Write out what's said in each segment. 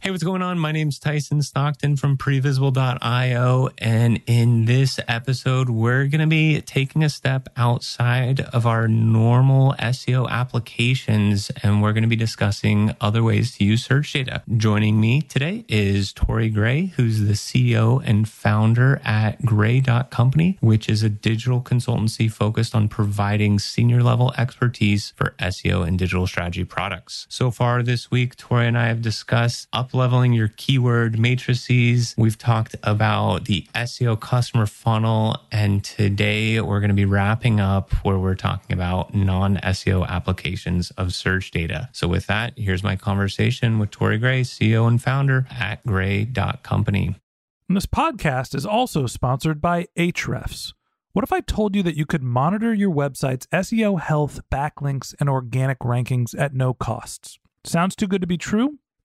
Hey, what's going on? My name's Tyson Stockton from previsible.io. And in this episode, we're going to be taking a step outside of our normal SEO applications and we're going to be discussing other ways to use search data. Joining me today is Tory Gray, who's the CEO and founder at Gray.company, which is a digital consultancy focused on providing senior level expertise for SEO and digital strategy products. So far this week, Tory and I have discussed up leveling your keyword matrices. We've talked about the SEO customer funnel. And today we're going to be wrapping up where we're talking about non SEO applications of search data. So with that, here's my conversation with Tory Gray, CEO and founder at Gray.company. And this podcast is also sponsored by Ahrefs. What if I told you that you could monitor your website's SEO health, backlinks, and organic rankings at no costs? Sounds too good to be true?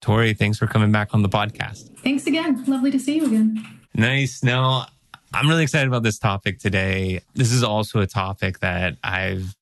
Tory, thanks for coming back on the podcast. Thanks again. Lovely to see you again. Nice. Now, I'm really excited about this topic today. This is also a topic that I've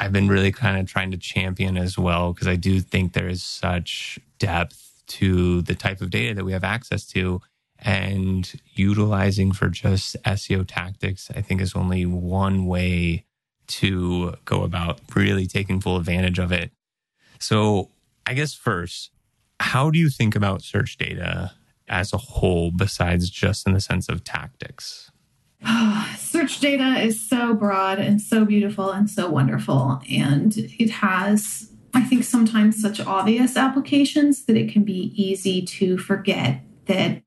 I've been really kind of trying to champion as well because I do think there is such depth to the type of data that we have access to and utilizing for just SEO tactics I think is only one way to go about really taking full advantage of it. So, I guess first, how do you think about search data as a whole besides just in the sense of tactics? Search data is so broad and so beautiful and so wonderful. And it has, I think, sometimes such obvious applications that it can be easy to forget that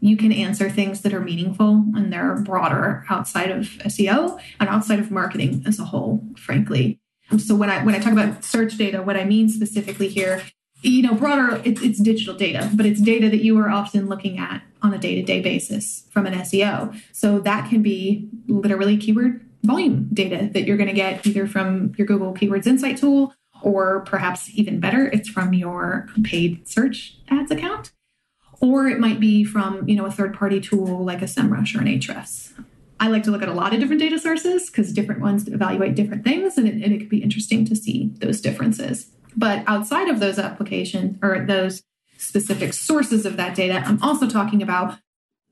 you can answer things that are meaningful and they're broader outside of SEO and outside of marketing as a whole, frankly. So when I when I talk about search data, what I mean specifically here you know, broader, it's, it's digital data, but it's data that you are often looking at on a day to day basis from an SEO. So that can be literally keyword volume data that you're going to get either from your Google Keywords Insight tool or perhaps even better, it's from your paid search ads account. Or it might be from, you know, a third party tool like a SEMrush or an Ahrefs. I like to look at a lot of different data sources because different ones evaluate different things and it, and it could be interesting to see those differences. But outside of those applications or those specific sources of that data, I'm also talking about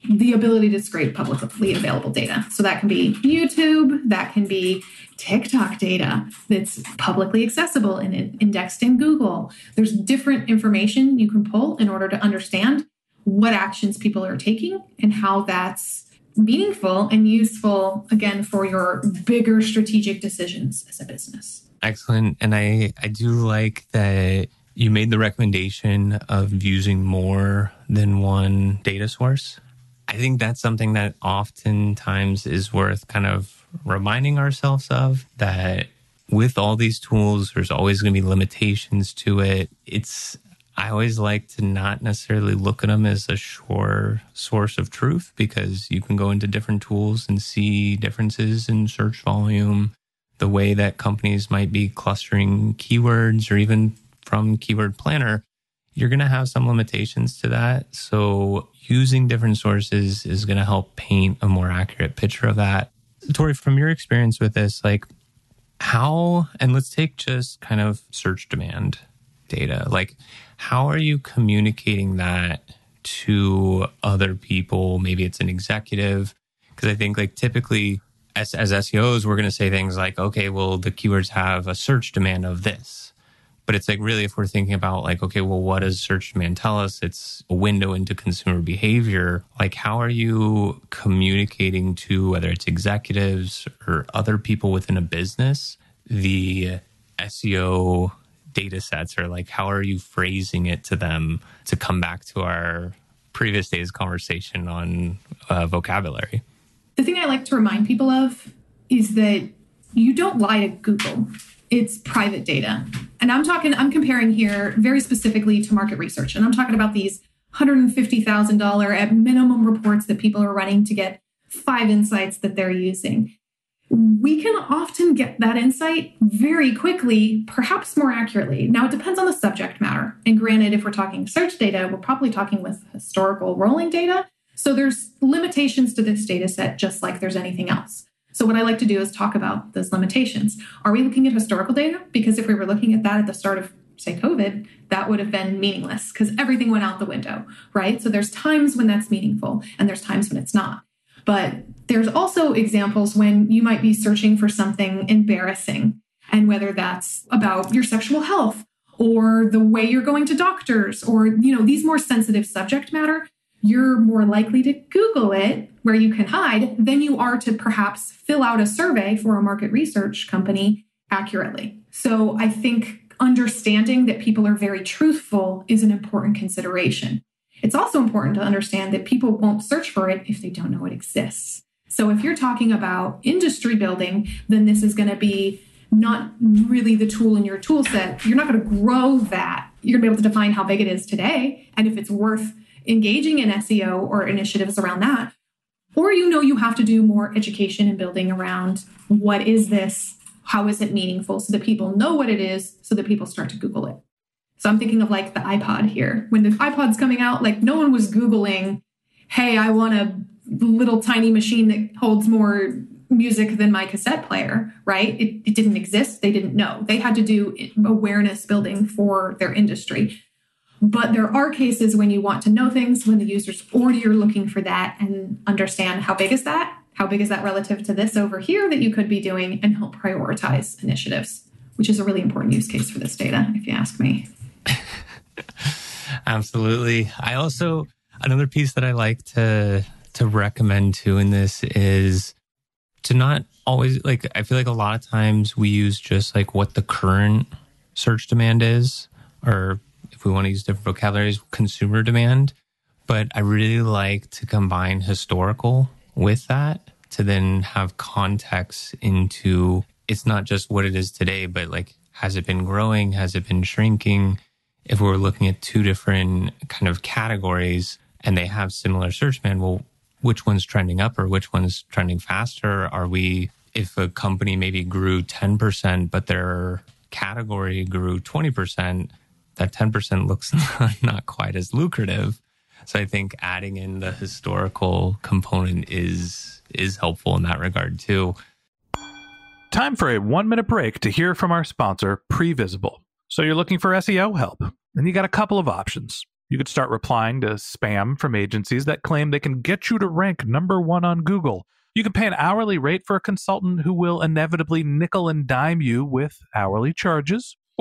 the ability to scrape publicly available data. So that can be YouTube, that can be TikTok data that's publicly accessible and indexed in Google. There's different information you can pull in order to understand what actions people are taking and how that's meaningful and useful again for your bigger strategic decisions as a business. Excellent. And I, I do like that you made the recommendation of using more than one data source. I think that's something that oftentimes is worth kind of reminding ourselves of that with all these tools, there's always going to be limitations to it. It's, I always like to not necessarily look at them as a sure source of truth because you can go into different tools and see differences in search volume the way that companies might be clustering keywords or even from Keyword Planner, you're going to have some limitations to that. So using different sources is going to help paint a more accurate picture of that. Tory, from your experience with this, like how, and let's take just kind of search demand data, like how are you communicating that to other people? Maybe it's an executive. Because I think like typically as, as SEOs, we're going to say things like, okay, well, the keywords have a search demand of this. But it's like really, if we're thinking about like, okay, well, what does search demand tell us? It's a window into consumer behavior. Like, how are you communicating to whether it's executives or other people within a business the SEO data sets, or like, how are you phrasing it to them to come back to our previous day's conversation on uh, vocabulary? The thing I like to remind people of is that you don't lie to Google. It's private data. And I'm talking, I'm comparing here very specifically to market research. And I'm talking about these $150,000 at minimum reports that people are running to get five insights that they're using. We can often get that insight very quickly, perhaps more accurately. Now, it depends on the subject matter. And granted, if we're talking search data, we're probably talking with historical rolling data. So there's limitations to this data set, just like there's anything else. So what I like to do is talk about those limitations. Are we looking at historical data? Because if we were looking at that at the start of say COVID, that would have been meaningless because everything went out the window, right? So there's times when that's meaningful and there's times when it's not. But there's also examples when you might be searching for something embarrassing and whether that's about your sexual health or the way you're going to doctors or you know these more sensitive subject matter you're more likely to Google it where you can hide than you are to perhaps fill out a survey for a market research company accurately. So I think understanding that people are very truthful is an important consideration. It's also important to understand that people won't search for it if they don't know it exists. So if you're talking about industry building, then this is going to be not really the tool in your tool set. You're not going to grow that. You're going to be able to define how big it is today and if it's worth engaging in SEO or initiatives around that. Or you know you have to do more education and building around what is this? How is it meaningful so that people know what it is so that people start to Google it. So I'm thinking of like the iPod here. When the iPod's coming out, like no one was Googling, hey, I want a little tiny machine that holds more music than my cassette player, right? It, it didn't exist. They didn't know. They had to do awareness building for their industry. But there are cases when you want to know things, when the users already are looking for that and understand how big is that? How big is that relative to this over here that you could be doing and help prioritize initiatives, which is a really important use case for this data, if you ask me. Absolutely. I also, another piece that I like to, to recommend too in this is to not always like, I feel like a lot of times we use just like what the current search demand is or if we want to use different vocabularies, consumer demand. But I really like to combine historical with that to then have context into it's not just what it is today, but like, has it been growing? Has it been shrinking? If we're looking at two different kind of categories and they have similar search demand, well, which one's trending up or which one's trending faster? Are we, if a company maybe grew 10%, but their category grew 20%, that 10% looks not quite as lucrative. So I think adding in the historical component is is helpful in that regard too. Time for a 1-minute break to hear from our sponsor Previsible. So you're looking for SEO help, and you got a couple of options. You could start replying to spam from agencies that claim they can get you to rank number one on Google. You can pay an hourly rate for a consultant who will inevitably nickel and dime you with hourly charges.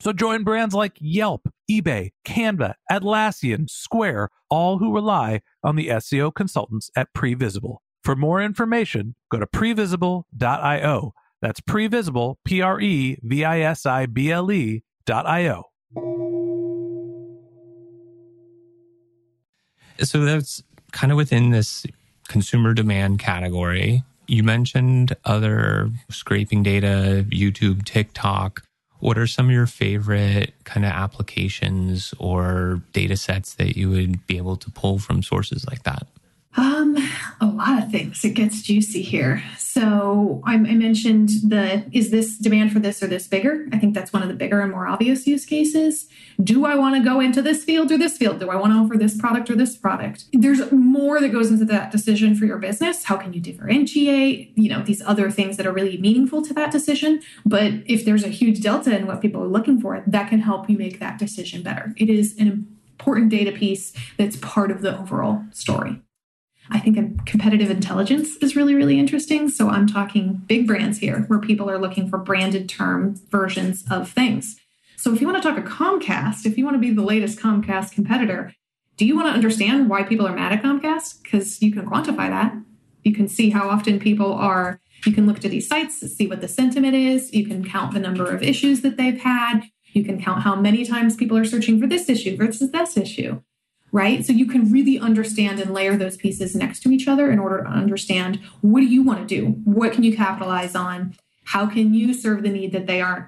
So join brands like Yelp, eBay, Canva, Atlassian, Square, all who rely on the SEO consultants at Previsible. For more information, go to previsible.io that's previsible, P R E V I S I B L E dot I O. So that's kind of within this consumer demand category. You mentioned other scraping data, YouTube, TikTok. What are some of your favorite kind of applications or data sets that you would be able to pull from sources like that? Um, a lot of things. It gets juicy here. So I, I, mentioned the is this demand for this or this bigger? I think that's one of the bigger and more obvious use cases. Do I want to go into this field or this field? Do I want to offer this product or this product? There's more that goes into that decision for your business. How can you differentiate? You know, these other things that are really meaningful to that decision. But if there's a huge delta in what people are looking for, that can help you make that decision better. It is an important data piece that's part of the overall story. I think competitive intelligence is really, really interesting. So I'm talking big brands here where people are looking for branded term versions of things. So if you want to talk a Comcast, if you want to be the latest Comcast competitor, do you want to understand why people are mad at Comcast? Because you can quantify that. You can see how often people are, you can look to these sites, see what the sentiment is. You can count the number of issues that they've had. You can count how many times people are searching for this issue versus this issue right? So you can really understand and layer those pieces next to each other in order to understand what do you want to do? What can you capitalize on? How can you serve the need that they aren't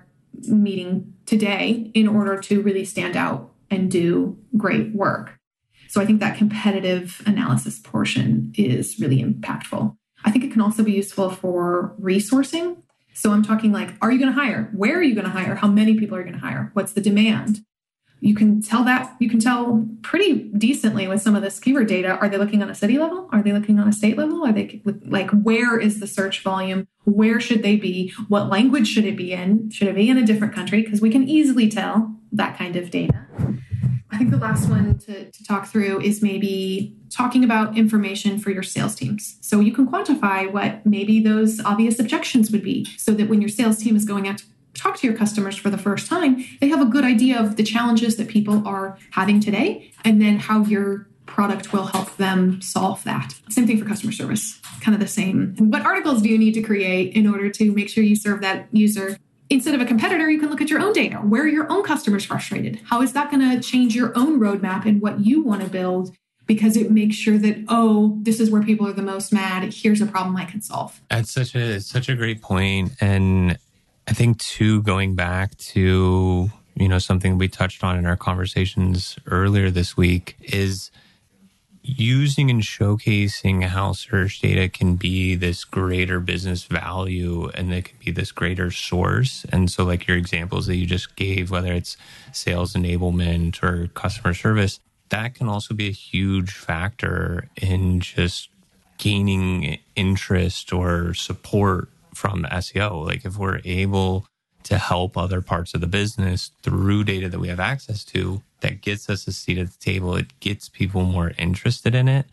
meeting today in order to really stand out and do great work? So I think that competitive analysis portion is really impactful. I think it can also be useful for resourcing. So I'm talking like, are you going to hire? Where are you going to hire? How many people are you going to hire? What's the demand? You can tell that you can tell pretty decently with some of this keyword data are they looking on a city level? Are they looking on a state level? Are they like where is the search volume? Where should they be? What language should it be in? Should it be in a different country? Because we can easily tell that kind of data. I think the last one to, to talk through is maybe talking about information for your sales teams. So you can quantify what maybe those obvious objections would be so that when your sales team is going out to talk to your customers for the first time, they have a good idea of the challenges that people are having today and then how your product will help them solve that. Same thing for customer service, kind of the same. What articles do you need to create in order to make sure you serve that user? Instead of a competitor, you can look at your own data. Where are your own customers frustrated? How is that going to change your own roadmap and what you want to build? Because it makes sure that oh, this is where people are the most mad. Here's a problem I can solve. That's such a such a great point, and I think too, going back to, you know, something we touched on in our conversations earlier this week is using and showcasing how search data can be this greater business value and it can be this greater source. And so like your examples that you just gave, whether it's sales enablement or customer service, that can also be a huge factor in just gaining interest or support from SEO. Like if we're able to help other parts of the business through data that we have access to, that gets us a seat at the table. It gets people more interested in it.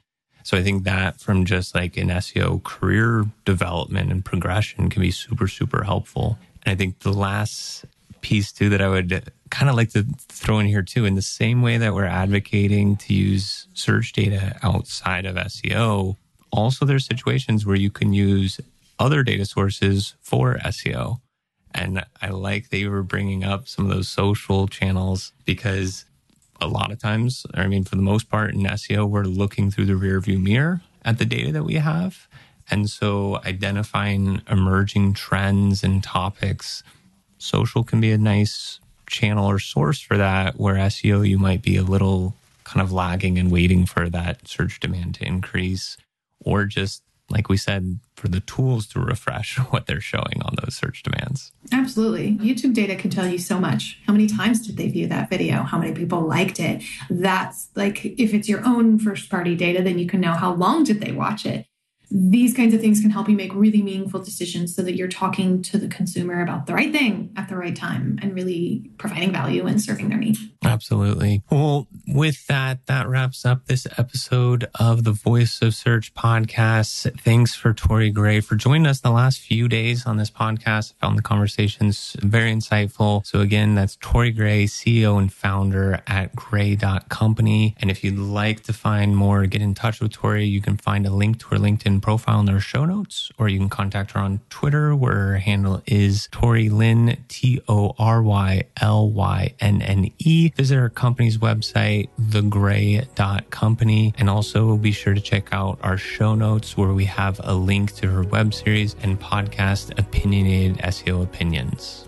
So I think that from just like an SEO career development and progression can be super, super helpful. And I think the last piece too that I would kind of like to throw in here too, in the same way that we're advocating to use search data outside of SEO, also there's situations where you can use other data sources for SEO. And I like that you were bringing up some of those social channels because a lot of times, I mean, for the most part in SEO, we're looking through the rearview mirror at the data that we have. And so identifying emerging trends and topics, social can be a nice channel or source for that, where SEO, you might be a little kind of lagging and waiting for that search demand to increase, or just like we said, for the tools to refresh what they're showing on those search demands. Absolutely. YouTube data can tell you so much. How many times did they view that video? How many people liked it? That's like if it's your own first party data, then you can know how long did they watch it these kinds of things can help you make really meaningful decisions so that you're talking to the consumer about the right thing at the right time and really providing value and serving their needs. Absolutely. Well, with that, that wraps up this episode of the Voice of Search podcast. Thanks for Tory Gray for joining us the last few days on this podcast. I found the conversations very insightful. So again, that's Tory Gray, CEO and founder at gray.company. And if you'd like to find more, get in touch with Tory, you can find a link to her LinkedIn profile in our show notes, or you can contact her on Twitter, where her handle is Tory Lynne, T O R Y L Y N N E. Visit our company's website, thegray.company, and also be sure to check out our show notes, where we have a link to her web series and podcast, Opinionated SEO Opinions.